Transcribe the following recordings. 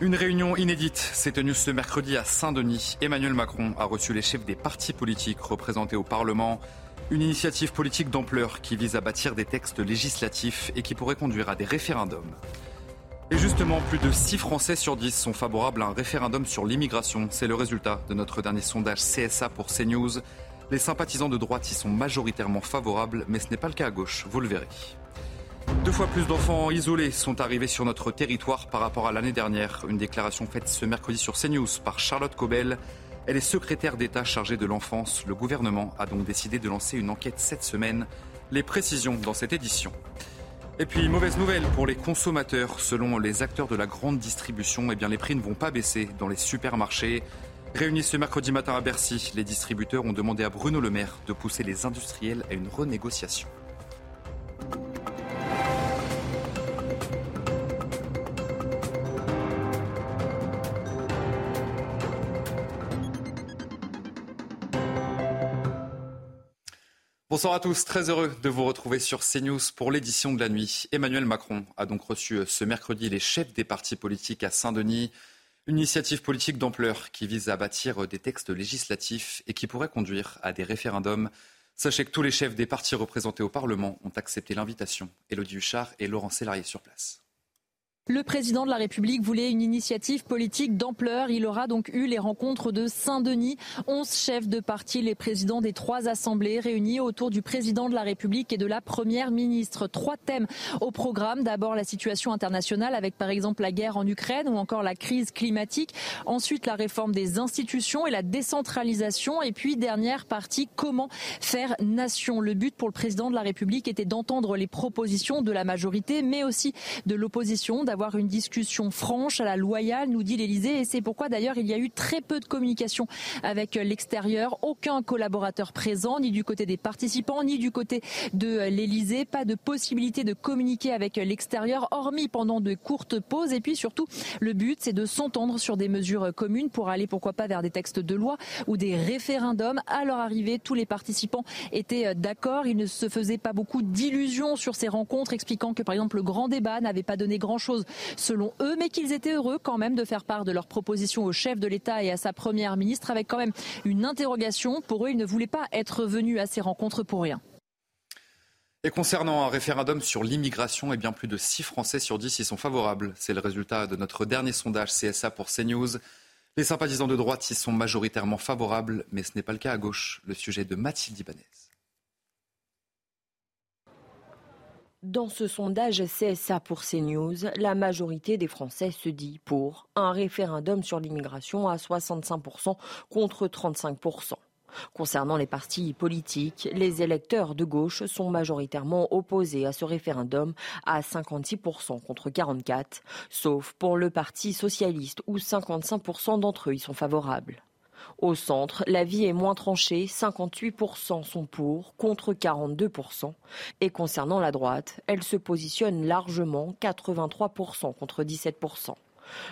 Une réunion inédite s'est tenue ce mercredi à Saint-Denis. Emmanuel Macron a reçu les chefs des partis politiques représentés au Parlement. Une initiative politique d'ampleur qui vise à bâtir des textes législatifs et qui pourrait conduire à des référendums. Et justement, plus de 6 Français sur 10 sont favorables à un référendum sur l'immigration. C'est le résultat de notre dernier sondage CSA pour CNews. Les sympathisants de droite y sont majoritairement favorables, mais ce n'est pas le cas à gauche, vous le verrez. Deux fois plus d'enfants isolés sont arrivés sur notre territoire par rapport à l'année dernière. Une déclaration faite ce mercredi sur CNews par Charlotte Cobel. Elle est secrétaire d'État chargée de l'enfance. Le gouvernement a donc décidé de lancer une enquête cette semaine. Les précisions dans cette édition. Et puis, mauvaise nouvelle pour les consommateurs. Selon les acteurs de la grande distribution, eh bien, les prix ne vont pas baisser dans les supermarchés. Réunis ce mercredi matin à Bercy, les distributeurs ont demandé à Bruno Le Maire de pousser les industriels à une renégociation. Bonsoir à tous, très heureux de vous retrouver sur CNews pour l'édition de la nuit. Emmanuel Macron a donc reçu euh, ce mercredi les chefs des partis politiques à Saint-Denis. Une initiative politique d'ampleur qui vise à bâtir euh, des textes législatifs et qui pourrait conduire à des référendums. Sachez que tous les chefs des partis représentés au Parlement ont accepté l'invitation. Élodie Huchard et Laurent Sélarié sur place. Le président de la République voulait une initiative politique d'ampleur. Il aura donc eu les rencontres de Saint-Denis. Onze chefs de parti, les présidents des trois assemblées réunis autour du président de la République et de la première ministre. Trois thèmes au programme. D'abord la situation internationale avec par exemple la guerre en Ukraine ou encore la crise climatique. Ensuite la réforme des institutions et la décentralisation. Et puis dernière partie, comment faire nation? Le but pour le président de la République était d'entendre les propositions de la majorité mais aussi de l'opposition avoir une discussion franche, à la loyale, nous dit l'Elysée. Et c'est pourquoi d'ailleurs il y a eu très peu de communication avec l'extérieur. Aucun collaborateur présent, ni du côté des participants, ni du côté de l'Elysée. Pas de possibilité de communiquer avec l'extérieur, hormis pendant de courtes pauses. Et puis surtout, le but, c'est de s'entendre sur des mesures communes pour aller, pourquoi pas, vers des textes de loi ou des référendums. À leur arrivée, tous les participants étaient d'accord. Il ne se faisait pas beaucoup d'illusions sur ces rencontres, expliquant que, par exemple, le grand débat n'avait pas donné grand-chose selon eux, mais qu'ils étaient heureux quand même de faire part de leurs propositions au chef de l'État et à sa première ministre, avec quand même une interrogation. Pour eux, ils ne voulaient pas être venus à ces rencontres pour rien. Et concernant un référendum sur l'immigration, eh bien plus de 6 Français sur 10 y sont favorables. C'est le résultat de notre dernier sondage CSA pour CNews. Les sympathisants de droite y sont majoritairement favorables, mais ce n'est pas le cas à gauche. Le sujet de Mathilde Ibanez. Dans ce sondage CSA pour CNews, la majorité des Français se dit pour un référendum sur l'immigration à 65% contre 35%. Concernant les partis politiques, les électeurs de gauche sont majoritairement opposés à ce référendum à 56% contre 44%, sauf pour le Parti socialiste où 55% d'entre eux y sont favorables. Au centre, la vie est moins tranchée, 58% sont pour, contre 42%. Et concernant la droite, elle se positionne largement, 83% contre 17%.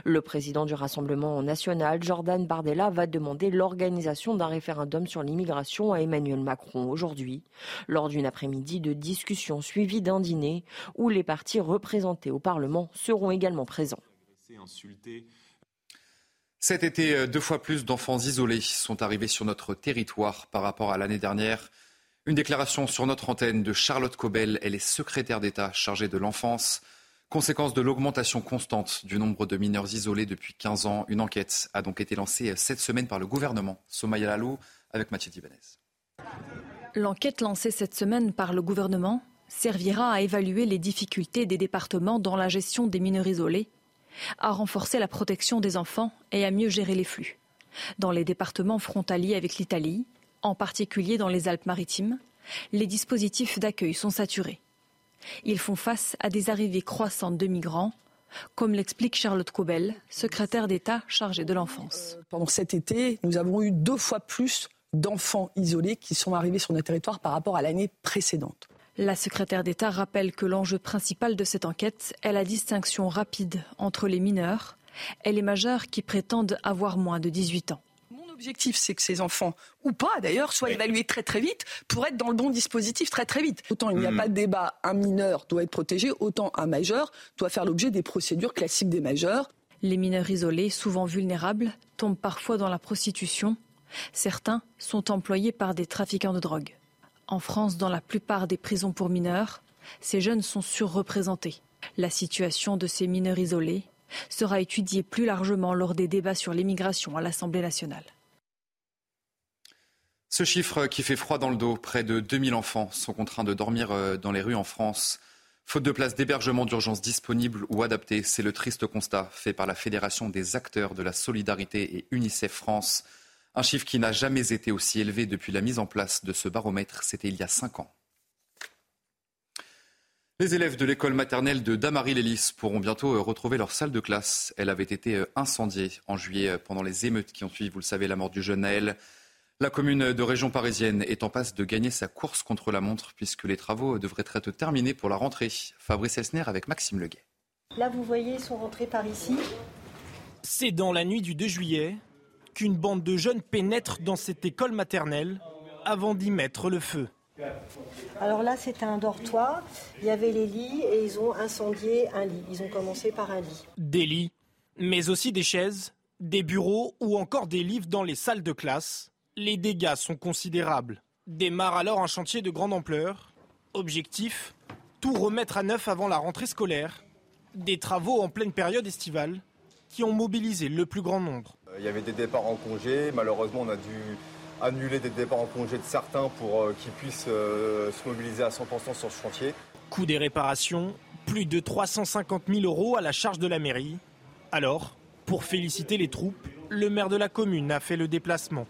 Le président du Rassemblement national, Jordan Bardella, va demander l'organisation d'un référendum sur l'immigration à Emmanuel Macron aujourd'hui, lors d'une après-midi de discussion suivie d'un dîner où les partis représentés au Parlement seront également présents. Cet été, euh, deux fois plus d'enfants isolés sont arrivés sur notre territoire par rapport à l'année dernière. Une déclaration sur notre antenne de Charlotte Cobel, elle est secrétaire d'État chargée de l'enfance. Conséquence de l'augmentation constante du nombre de mineurs isolés depuis 15 ans, une enquête a donc été lancée cette semaine par le gouvernement. Somaya avec Mathieu Dibanez. L'enquête lancée cette semaine par le gouvernement servira à évaluer les difficultés des départements dans la gestion des mineurs isolés à renforcer la protection des enfants et à mieux gérer les flux. Dans les départements frontaliers avec l'Italie, en particulier dans les Alpes-Maritimes, les dispositifs d'accueil sont saturés. Ils font face à des arrivées croissantes de migrants, comme l'explique Charlotte Cobel, secrétaire d'État chargée de l'enfance. Pendant cet été, nous avons eu deux fois plus d'enfants isolés qui sont arrivés sur notre territoire par rapport à l'année précédente. La secrétaire d'État rappelle que l'enjeu principal de cette enquête est la distinction rapide entre les mineurs et les majeurs qui prétendent avoir moins de 18 ans. Mon objectif, c'est que ces enfants, ou pas d'ailleurs, soient évalués très très vite pour être dans le bon dispositif très très vite. Autant il n'y a hmm. pas de débat, un mineur doit être protégé, autant un majeur doit faire l'objet des procédures classiques des majeurs. Les mineurs isolés, souvent vulnérables, tombent parfois dans la prostitution. Certains sont employés par des trafiquants de drogue. En France, dans la plupart des prisons pour mineurs, ces jeunes sont surreprésentés. La situation de ces mineurs isolés sera étudiée plus largement lors des débats sur l'immigration à l'Assemblée nationale. Ce chiffre qui fait froid dans le dos, près de 2000 enfants sont contraints de dormir euh, dans les rues en France. Faute de places d'hébergement d'urgence disponibles ou adaptées, c'est le triste constat fait par la Fédération des acteurs de la solidarité et UNICEF France. Un chiffre qui n'a jamais été aussi élevé depuis la mise en place de ce baromètre, c'était il y a cinq ans. Les élèves de l'école maternelle de Damary-Lélis pourront bientôt euh, retrouver leur salle de classe. Elle avait été euh, incendiée en juillet euh, pendant les émeutes qui ont suivi, vous le savez, la mort du jeune Naël. La commune de région parisienne est en passe de gagner sa course contre la montre puisque les travaux devraient être terminés pour la rentrée. Fabrice Esner avec Maxime Leguet. Là, vous voyez, ils sont rentrés par ici. C'est dans la nuit du 2 juillet qu'une bande de jeunes pénètre dans cette école maternelle avant d'y mettre le feu. Alors là, c'était un dortoir. Il y avait les lits et ils ont incendié un lit. Ils ont commencé par un lit. Des lits, mais aussi des chaises, des bureaux ou encore des livres dans les salles de classe. Les dégâts sont considérables. Démarre alors un chantier de grande ampleur. Objectif tout remettre à neuf avant la rentrée scolaire. Des travaux en pleine période estivale qui ont mobilisé le plus grand nombre. Euh, il y avait des départs en congé. Malheureusement, on a dû annuler des départs en congé de certains pour euh, qu'ils puissent euh, se mobiliser à 100% sur ce chantier. Coût des réparations, plus de 350 000 euros à la charge de la mairie. Alors, pour féliciter les troupes, le maire de la commune a fait le déplacement.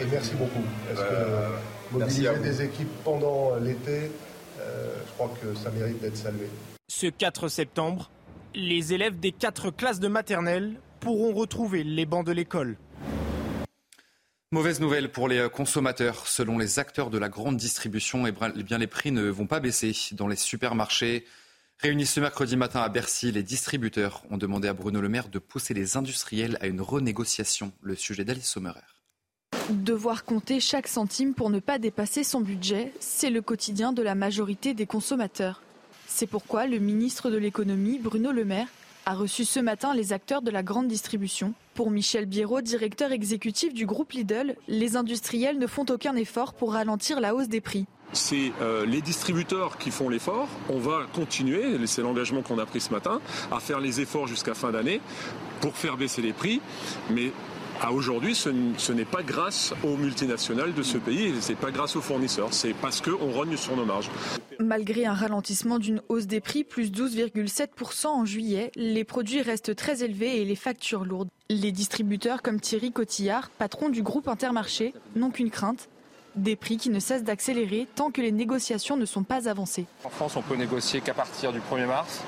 Et merci beaucoup. Parce que mobiliser des équipes pendant l'été, je crois que ça mérite d'être salué. Ce 4 septembre, les élèves des quatre classes de maternelle pourront retrouver les bancs de l'école. Mauvaise nouvelle pour les consommateurs. Selon les acteurs de la grande distribution, eh bien, les prix ne vont pas baisser dans les supermarchés. Réunis ce mercredi matin à Bercy, les distributeurs ont demandé à Bruno Le Maire de pousser les industriels à une renégociation. Le sujet d'Alice Sommerer. Devoir compter chaque centime pour ne pas dépasser son budget, c'est le quotidien de la majorité des consommateurs. C'est pourquoi le ministre de l'économie, Bruno Le Maire, a reçu ce matin les acteurs de la grande distribution. Pour Michel Biérot, directeur exécutif du groupe Lidl, les industriels ne font aucun effort pour ralentir la hausse des prix. C'est euh, les distributeurs qui font l'effort. On va continuer, c'est l'engagement qu'on a pris ce matin, à faire les efforts jusqu'à fin d'année pour faire baisser les prix. Mais à aujourd'hui, ce, n'est pas grâce aux multinationales de ce pays, ce n'est pas grâce aux fournisseurs, c'est parce qu'on rogne sur nos marges. Malgré un ralentissement d'une hausse des prix, plus 12,7% en juillet, les produits restent très élevés et les factures lourdes. Les distributeurs comme Thierry Cotillard, patron du groupe Intermarché, n'ont qu'une crainte, des prix qui ne cessent d'accélérer tant que les négociations ne sont pas avancées. En France, on peut négocier qu'à partir du 1er mars.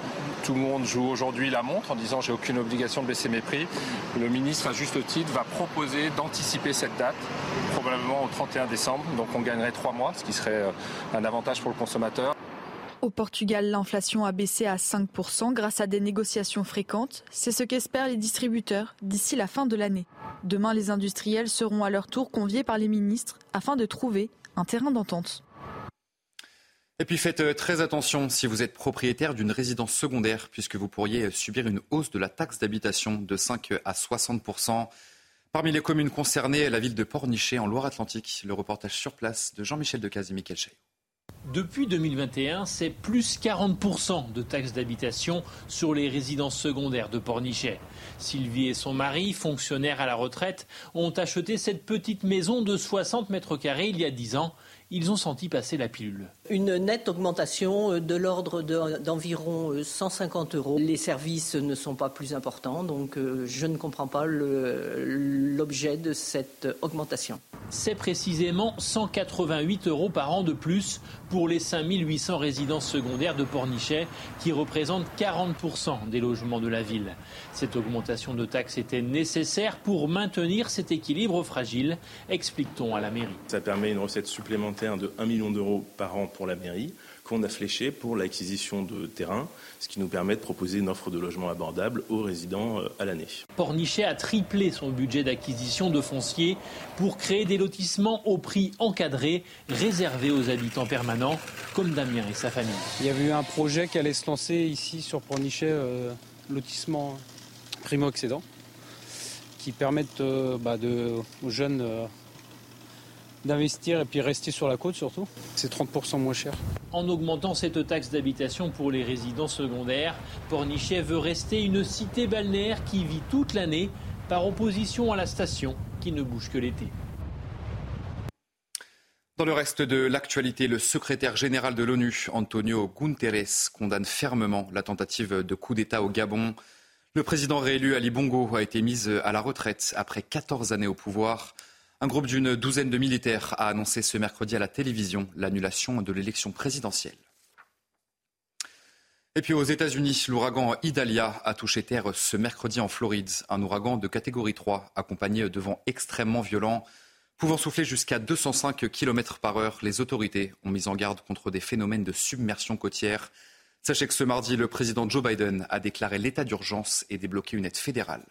Tout le monde joue aujourd'hui la montre en disant j'ai aucune obligation de baisser mes prix. Le ministre, à juste titre, va proposer d'anticiper cette date, probablement au 31 décembre. Donc on gagnerait trois mois, ce qui serait euh, un avantage pour le consommateur. Au Portugal, l'inflation a baissé à 5% grâce à des négociations fréquentes. C'est ce qu'espèrent les distributeurs d'ici la fin de l'année. Demain, les industriels seront à leur tour conviés par les ministres afin de trouver un terrain d'entente. Et puis faites euh, très attention si vous êtes propriétaire d'une résidence secondaire, puisque vous pourriez subir une hausse de la taxe d'habitation de 5 à 60% Parmi les communes concernées, la ville de Pornichet en Loire-Atlantique. Le reportage sur place de Jean-Michel Decaze et Michael Chaillot. Depuis 2021, c'est plus 40% de taxes d'habitation sur les résidences secondaires de Pornichet. Sylvie et son mari, fonctionnaires à la retraite, ont acheté cette petite maison de 60 mètres carrés il y a 10 ans. Ils ont senti passer la pilule. Une nette augmentation de l'ordre d'environ 150 euros. Les services ne sont pas plus importants, donc je ne comprends pas l'objet de cette augmentation. C'est précisément 188 euros par an de plus pour les 5800 résidences secondaires de Pornichet, qui représentent 40% des logements de la ville. Cette augmentation de taxes était nécessaire pour maintenir cet équilibre fragile, explique-t-on à la mairie. Ça permet une recette supplémentaire de 1 million d'euros par an pour la mairie qu'on a fléché pour l'acquisition de terrain, ce qui nous permet de proposer une offre de logement abordable aux résidents euh, à l'année. Pornichet a triplé son budget d'acquisition de foncier pour créer des lotissements au prix encadré, réservés aux habitants permanents, comme Damien et sa famille. Il y avait eu un projet qui allait se lancer ici sur Pornichet, euh, lotissement primo-accédant, qui permettent euh, bah, aux jeunes d'investir et puis rester sur la côte surtout. C'est 30% moins cher. En augmentant cette taxe d'habitation pour les résidents secondaires, Pornichet veut rester une cité balnéaire qui vit toute l'année par opposition à la station qui ne bouge que l'été. Dans le reste de l'actualité, le secrétaire général de l'ONU, Antonio Guterres, condamne fermement la tentative de coup d'État au Gabon. Le président réélu Ali Bongo a été mis à la retraite après 14 années au pouvoir. Un groupe d'une douzaine de militaires a annoncé ce mercredi à la télévision l'annulation de l'élection présidentielle. Et puis aux États-Unis, l'ouragan Idalia a touché terre ce mercredi en Floride. Un ouragan de catégorie 3, accompagné de vents extrêmement violents, pouvant souffler jusqu'à 205 km par heure. Les autorités ont mis en garde contre des phénomènes de submersion côtière. Sachez que ce mardi, le président Joe Biden a déclaré l'état d'urgence et débloqué une aide fédérale.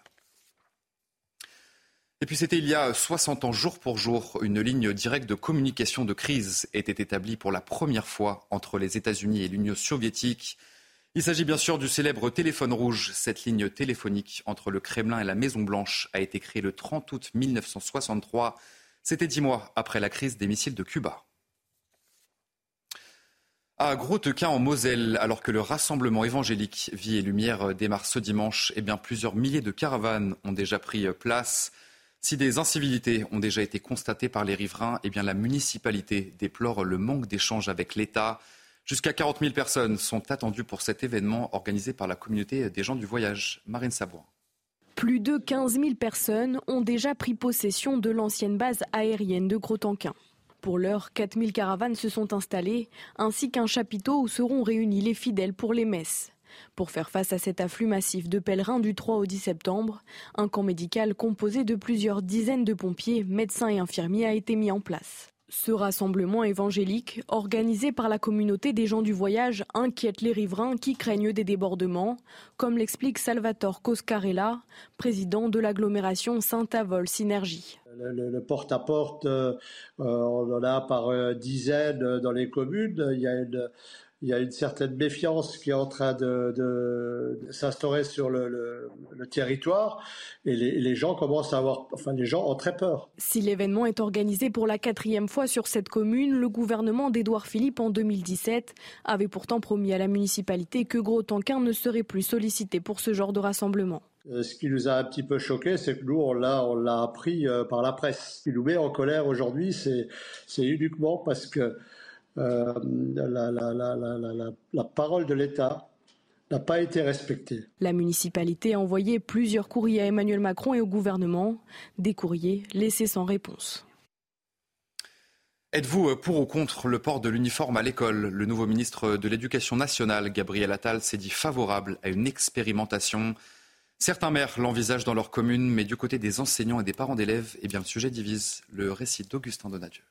Et puis c'était il y a 60 ans, jour pour jour, une ligne directe de communication de crise était établie pour la première fois entre les États-Unis et l'Union soviétique. Il s'agit bien sûr du célèbre téléphone rouge. Cette ligne téléphonique entre le Kremlin et la Maison-Blanche a été créée le 30 août 1963. C'était dix mois après la crise des missiles de Cuba. À Gros-Tequin en Moselle, alors que le rassemblement évangélique Vie et Lumière démarre ce dimanche, eh bien plusieurs milliers de caravanes ont déjà pris place. Si des incivilités ont déjà été constatées par les riverains, eh la municipalité déplore le manque d'échanges avec l'État. Jusqu'à 40 000 personnes sont attendues pour cet événement organisé par la communauté des gens du voyage. Marine Savoie. Plus de 15 000 personnes ont déjà pris possession de l'ancienne base aérienne de Gros-Tanquin. Pour l'heure, 4 000 caravanes se sont installées, ainsi qu'un chapiteau où seront réunis les fidèles pour les messes. Pour faire face à cet afflux massif de pèlerins du 3 au 10 septembre, un camp médical composé de plusieurs dizaines de pompiers, médecins et infirmiers a été mis en place. Ce rassemblement évangélique, organisé par la communauté des gens du voyage, inquiète les riverains qui craignent des débordements, comme l'explique Salvatore Coscarella, président de l'agglomération Saint-Avol Synergie. Le, porte-à-porte, euh, on en a par euh, dizaines dans les communes. Il y a une, il y a une certaine méfiance qui est en train de, s'instaurer sur le, territoire et les, gens commencent à avoir, enfin les gens ont très peur. Si l'événement est organisé pour la quatrième fois sur cette commune, le gouvernement d'Édouard Philippe en 2017 avait pourtant promis à la municipalité que Gros-Tanquin ne serait plus sollicité pour ce genre de rassemblement. Euh, ce qui nous a un petit peu choqué, c'est que nous, on l'a, on l'a appris euh, par la presse. Ce qui nous met en colère aujourd'hui, c'est, c'est uniquement parce que euh, la, parole de l'État n'a pas été respectée. La municipalité a envoyé plusieurs courriers à Emmanuel Macron et au gouvernement, des courriers laissés sans réponse. Êtes-vous pour ou contre le port de l'uniforme à l'école? Le nouveau ministre de l'Éducation nationale, Gabriel Attal, s'est dit favorable à une expérimentation. Certains maires l'envisagent dans leur commune, mais du côté des enseignants et des parents d'élèves, eh bien, le sujet divise. Le récit d'Augustin Donadieu.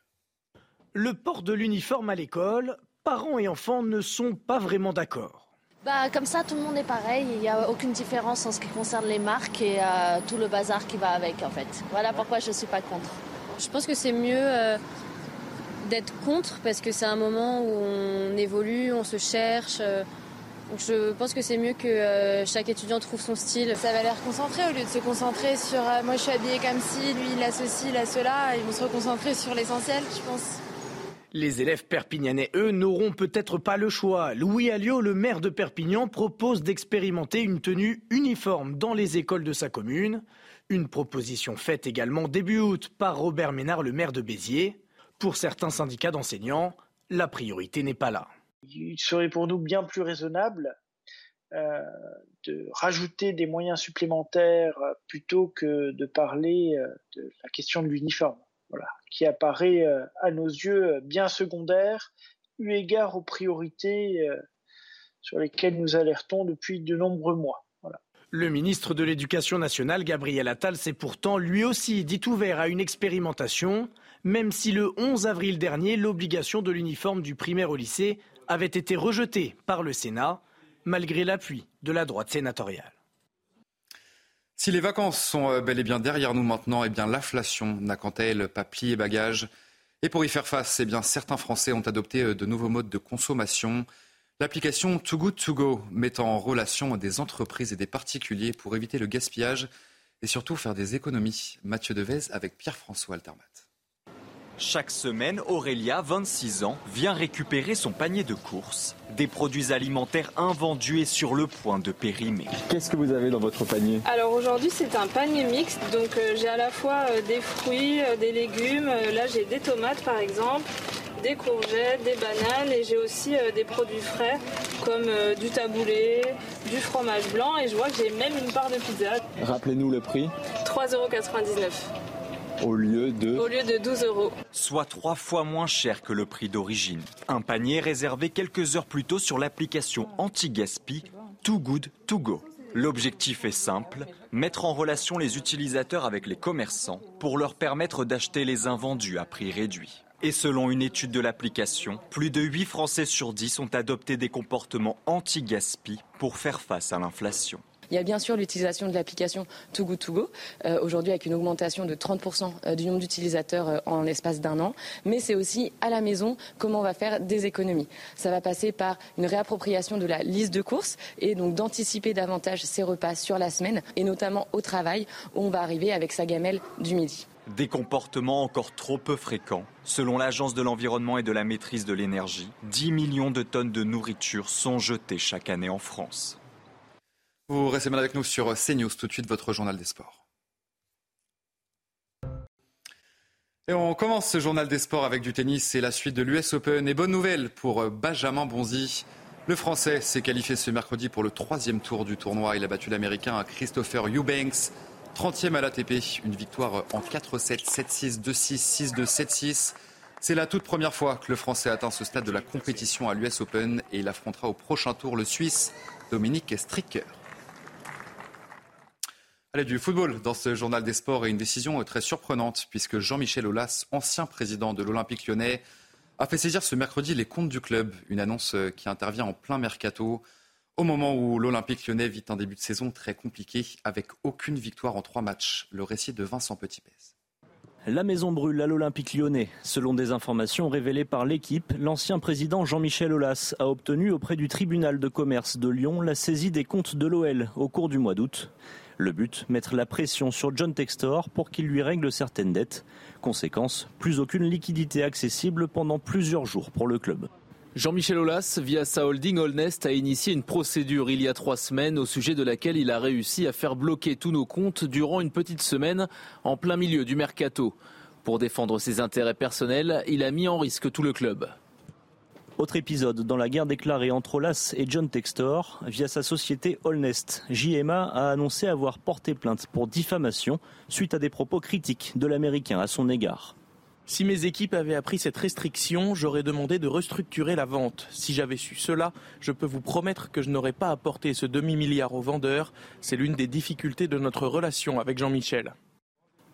Le port de l'uniforme à l'école, parents et enfants ne sont pas vraiment d'accord. Bah, comme ça, tout le monde est pareil. Il n'y a aucune différence en ce qui concerne les marques et euh, tout le bazar qui va avec, en fait. Voilà pourquoi je ne suis pas contre. Je pense que c'est mieux euh, d'être contre parce que c'est un moment où on évolue, on se cherche. Euh. donc je pense que c'est mieux que chaque étudiant trouve son style. Ça va l'air concentré au lieu de se concentrer sur moi je suis habillée comme ci, lui il a ceci, il a cela. Ils vont se reconcentrer sur l'essentiel, je pense. Les élèves perpignanais, eux, n'auront peut-être pas le choix. Louis Alliot, le maire de Perpignan, propose d'expérimenter une tenue uniforme dans les écoles de sa commune. Une proposition faite également début août par Robert Ménard, le maire de Béziers. Pour certains syndicats d'enseignants, la priorité n'est pas là. Il serait pour nous bien plus raisonnable euh, de rajouter des moyens supplémentaires euh, plutôt que de parler euh, de la question de l'uniforme, voilà, qui apparaît à nos yeux bien secondaire eu égard aux priorités sur lesquelles nous alertons depuis de nombreux mois. Le ministre de l'Éducation nationale, Gabriel Attal, s'est pourtant lui aussi dit ouvert à une expérimentation, même si le 11 avril dernier, l'obligation de l'uniforme du primaire au lycée avait été rejetée par le Sénat, malgré l'appui de la droite sénatoriale. Si les vacances sont euh, bel et bien derrière nous maintenant, eh bien l'inflation n'a quant à elle pas plié bagage. Et pour y faire face, eh bien certains Français ont adopté euh, de nouveaux modes de consommation. L'application Too Good To Go met en relation des entreprises et des particuliers pour éviter le gaspillage et surtout faire des économies. Mathieu Devez avec Pierre-François Altermat. Chaque semaine, Aurélia, 26 ans, vient récupérer son panier de courses. Des produits alimentaires invendus et sur le point de périmer. Qu'est-ce que vous avez dans votre panier? Alors aujourd'hui, c'est un panier mixte. Donc euh, j'ai à la fois euh, des fruits, euh, des légumes. là, j'ai des tomates par exemple des courgettes, des bananes et j'ai aussi euh, des produits frais comme euh, du taboulé, du fromage blanc et je vois que j'ai même une part de pizza. Rappelez-nous le prix 3,99 au lieu de Au lieu de 12 euros. Soit trois fois moins cher que le prix d'origine. Un panier réservé quelques heures plus tôt sur l'application anti-gaspi Too Good To Go. L'objectif est simple, mettre en relation les utilisateurs avec les commerçants pour leur permettre d'acheter les invendus à prix réduit. Et selon une étude de l'application, plus de 8 Français sur 10 ont adopté des comportements anti-gaspi pour faire face à l'inflation. Il y a bien sûr l'utilisation de l'application Too Good To Go, euh, aujourd'hui avec une augmentation de 30% euh, du nombre d'utilisateurs euh, en l'espace d'un an. Mais c'est aussi à la maison comment on va faire des économies. Ça va passer par une réappropriation de la liste de courses et donc d'anticiper davantage ses repas sur la semaine et notamment au travail où on va arriver avec sa gamelle du midi. Des comportements encore trop peu fréquents. Selon l'Agence de l'environnement et de la maîtrise de l'énergie, 10 millions de tonnes de nourriture sont jetées chaque année en France. Vous restez mal avec nous sur CNews, tout de suite votre journal des sports. Et on commence ce journal des sports avec du tennis c'est la suite de l'US Open. Et bonne nouvelle pour Benjamin Bonzi. Le Français s'est qualifié ce mercredi pour le troisième tour du tournoi. Il a battu l'Américain Christopher Eubanks 30e à l'ATP, une victoire en 4-7, 7-6, 2-6, 6-2, 7-6. C'est la toute première fois que le Français atteint ce stade de la compétition à l'US Open et il affrontera au prochain tour le Suisse Dominique Stricker. Allez, du football dans ce journal des sports et une décision très surprenante puisque Jean-Michel Aulas, ancien président de l'Olympique lyonnais, a fait saisir ce mercredi les comptes du club, une annonce qui intervient en plein mercato. Au moment où l'Olympique lyonnais vit un début de saison très compliqué avec aucune victoire en trois matchs, le récit de Vincent Petitpez. La maison brûle à l'Olympique lyonnais. Selon des informations révélées par l'équipe, l'ancien président Jean-Michel Aulas a obtenu auprès du tribunal de commerce de Lyon la saisie des comptes de l'OL au cours du mois d'août. Le but, mettre la pression sur John Textor pour qu'il lui règle certaines dettes. Conséquence, plus aucune liquidité accessible pendant plusieurs jours pour le club. Jean-Michel Aulas, via sa holding Allnest, a initié une procédure il y a trois semaines au sujet de laquelle il a réussi à faire bloquer tous nos comptes durant une petite semaine en plein milieu du mercato. Pour défendre ses intérêts personnels, il a mis en risque tout le club. Autre épisode dans la guerre déclarée entre Olas et John Textor, via sa société Allnest, JMA a annoncé avoir porté plainte pour diffamation suite à des propos critiques de l'Américain à son égard. Si mes équipes avaient appris cette restriction, j'aurais demandé de restructurer la vente. Si j'avais su cela, je peux vous promettre que je n'aurais pas apporté ce demi-milliard aux vendeurs. C'est l'une des difficultés de notre relation avec Jean-Michel.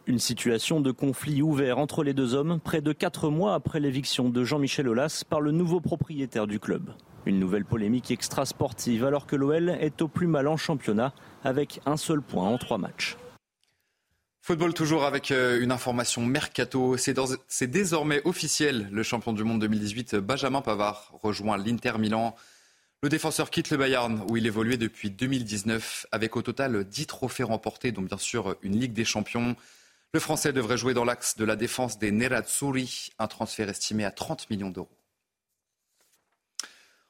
Une situation de conflit ouvert entre les deux hommes près de quatre mois après l'éviction de Jean-Michel Aulas par le nouveau propriétaire du club. Une nouvelle polémique extra-sportive alors que l'OL est au plus mal en championnat avec un seul point en trois matchs. Football toujours avec euh, une information mercato. C'est désormais officiel. Le champion du monde 2018, Benjamin Pavard, rejoint l'Inter Milan. Le défenseur quitte le Bayern où il évoluait depuis 2019 avec au total 10 trophées remportés, dont bien sûr une Ligue des Champions. Le Français devrait jouer dans l'axe de la défense des Nerazzurri, un transfert estimé à 30 millions d'euros.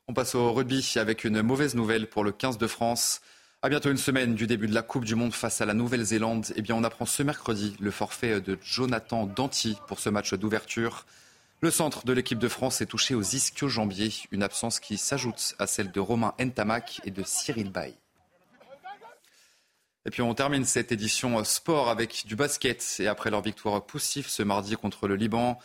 On passe au rugby avec une mauvaise nouvelle pour le 15 de France. À bientôt une semaine du début de la Coupe du Monde face à la Nouvelle-Zélande, eh bien on apprend ce mercredi le forfait de Jonathan Danty pour ce match d'ouverture. Le centre de l'équipe de France est touché aux ischio-jambiers, une absence qui s'ajoute à celle de Romain Ntamak et de Cyril Bay. Et puis on termine cette édition sport avec du basket. Et après leur victoire poussive ce mardi contre le Liban,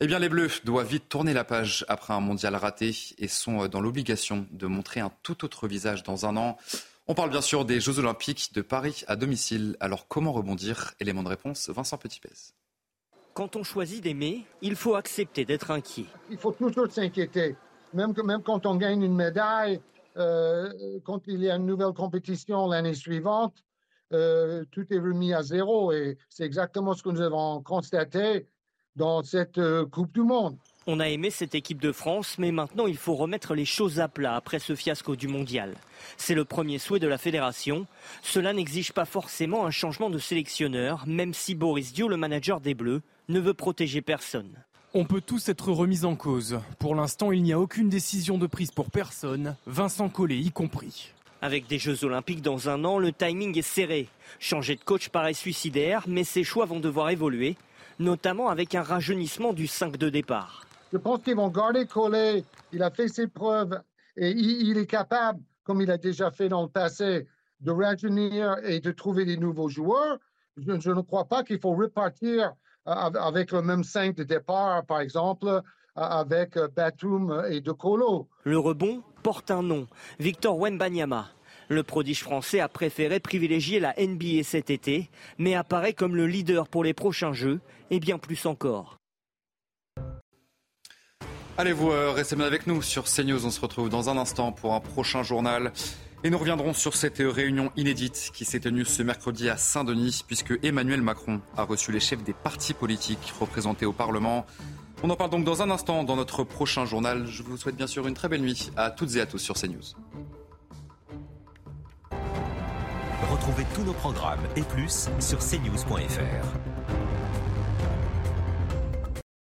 eh bien les Bleus doivent vite tourner la page après un mondial raté et sont dans l'obligation de montrer un tout autre visage dans un an. On parle bien sûr des Jeux Olympiques de Paris à domicile. Alors comment rebondir? Élément de réponse, Vincent Petitpez. Quand on choisit d'aimer, il faut accepter d'être inquiet. Il faut toujours s'inquiéter. Même, même quand on gagne une médaille, euh, quand il y a une nouvelle compétition l'année suivante, euh, tout est remis à zéro. Et c'est exactement ce que nous avons constaté dans cette euh, Coupe du Monde. On a aimé cette équipe de France, mais maintenant il faut remettre les choses à plat après ce fiasco du mondial. C'est le premier souhait de la fédération. Cela n'exige pas forcément un changement de sélectionneur, même si Boris Dio, le manager des Bleus, ne veut protéger personne. On peut tous être remis en cause. Pour l'instant, il n'y a aucune décision de prise pour personne, Vincent Collet y compris. Avec des Jeux Olympiques dans un an, le timing est serré. Changer de coach paraît suicidaire, mais ses choix vont devoir évoluer, notamment avec un rajeunissement du 5 de départ. Je pense qu'ils vont garder Collet. Il a fait ses preuves et il, est capable, comme il a déjà fait dans le passé, de rajeunir et de trouver des nouveaux joueurs. Je, je ne crois pas qu'il faut repartir avec le même 5 de départ, par exemple, avec Batum et De Colo. Le rebond porte un nom, Victor Wembanyama. Le prodige français a préféré privilégier la NBA cet été, mais apparaît comme le leader pour les prochains Jeux, et bien plus encore. Allez, vous euh, restez bien avec nous sur CNews. On se retrouve dans un instant pour un prochain journal. Et nous reviendrons sur cette réunion inédite qui s'est tenue ce mercredi à Saint-Denis, puisque Emmanuel Macron a reçu les chefs des partis politiques représentés au Parlement. On en parle donc dans un instant dans notre prochain journal. Je vous souhaite bien sûr une très belle nuit à toutes et à tous sur CNews. Retrouvez tous nos programmes et plus sur cnews.fr.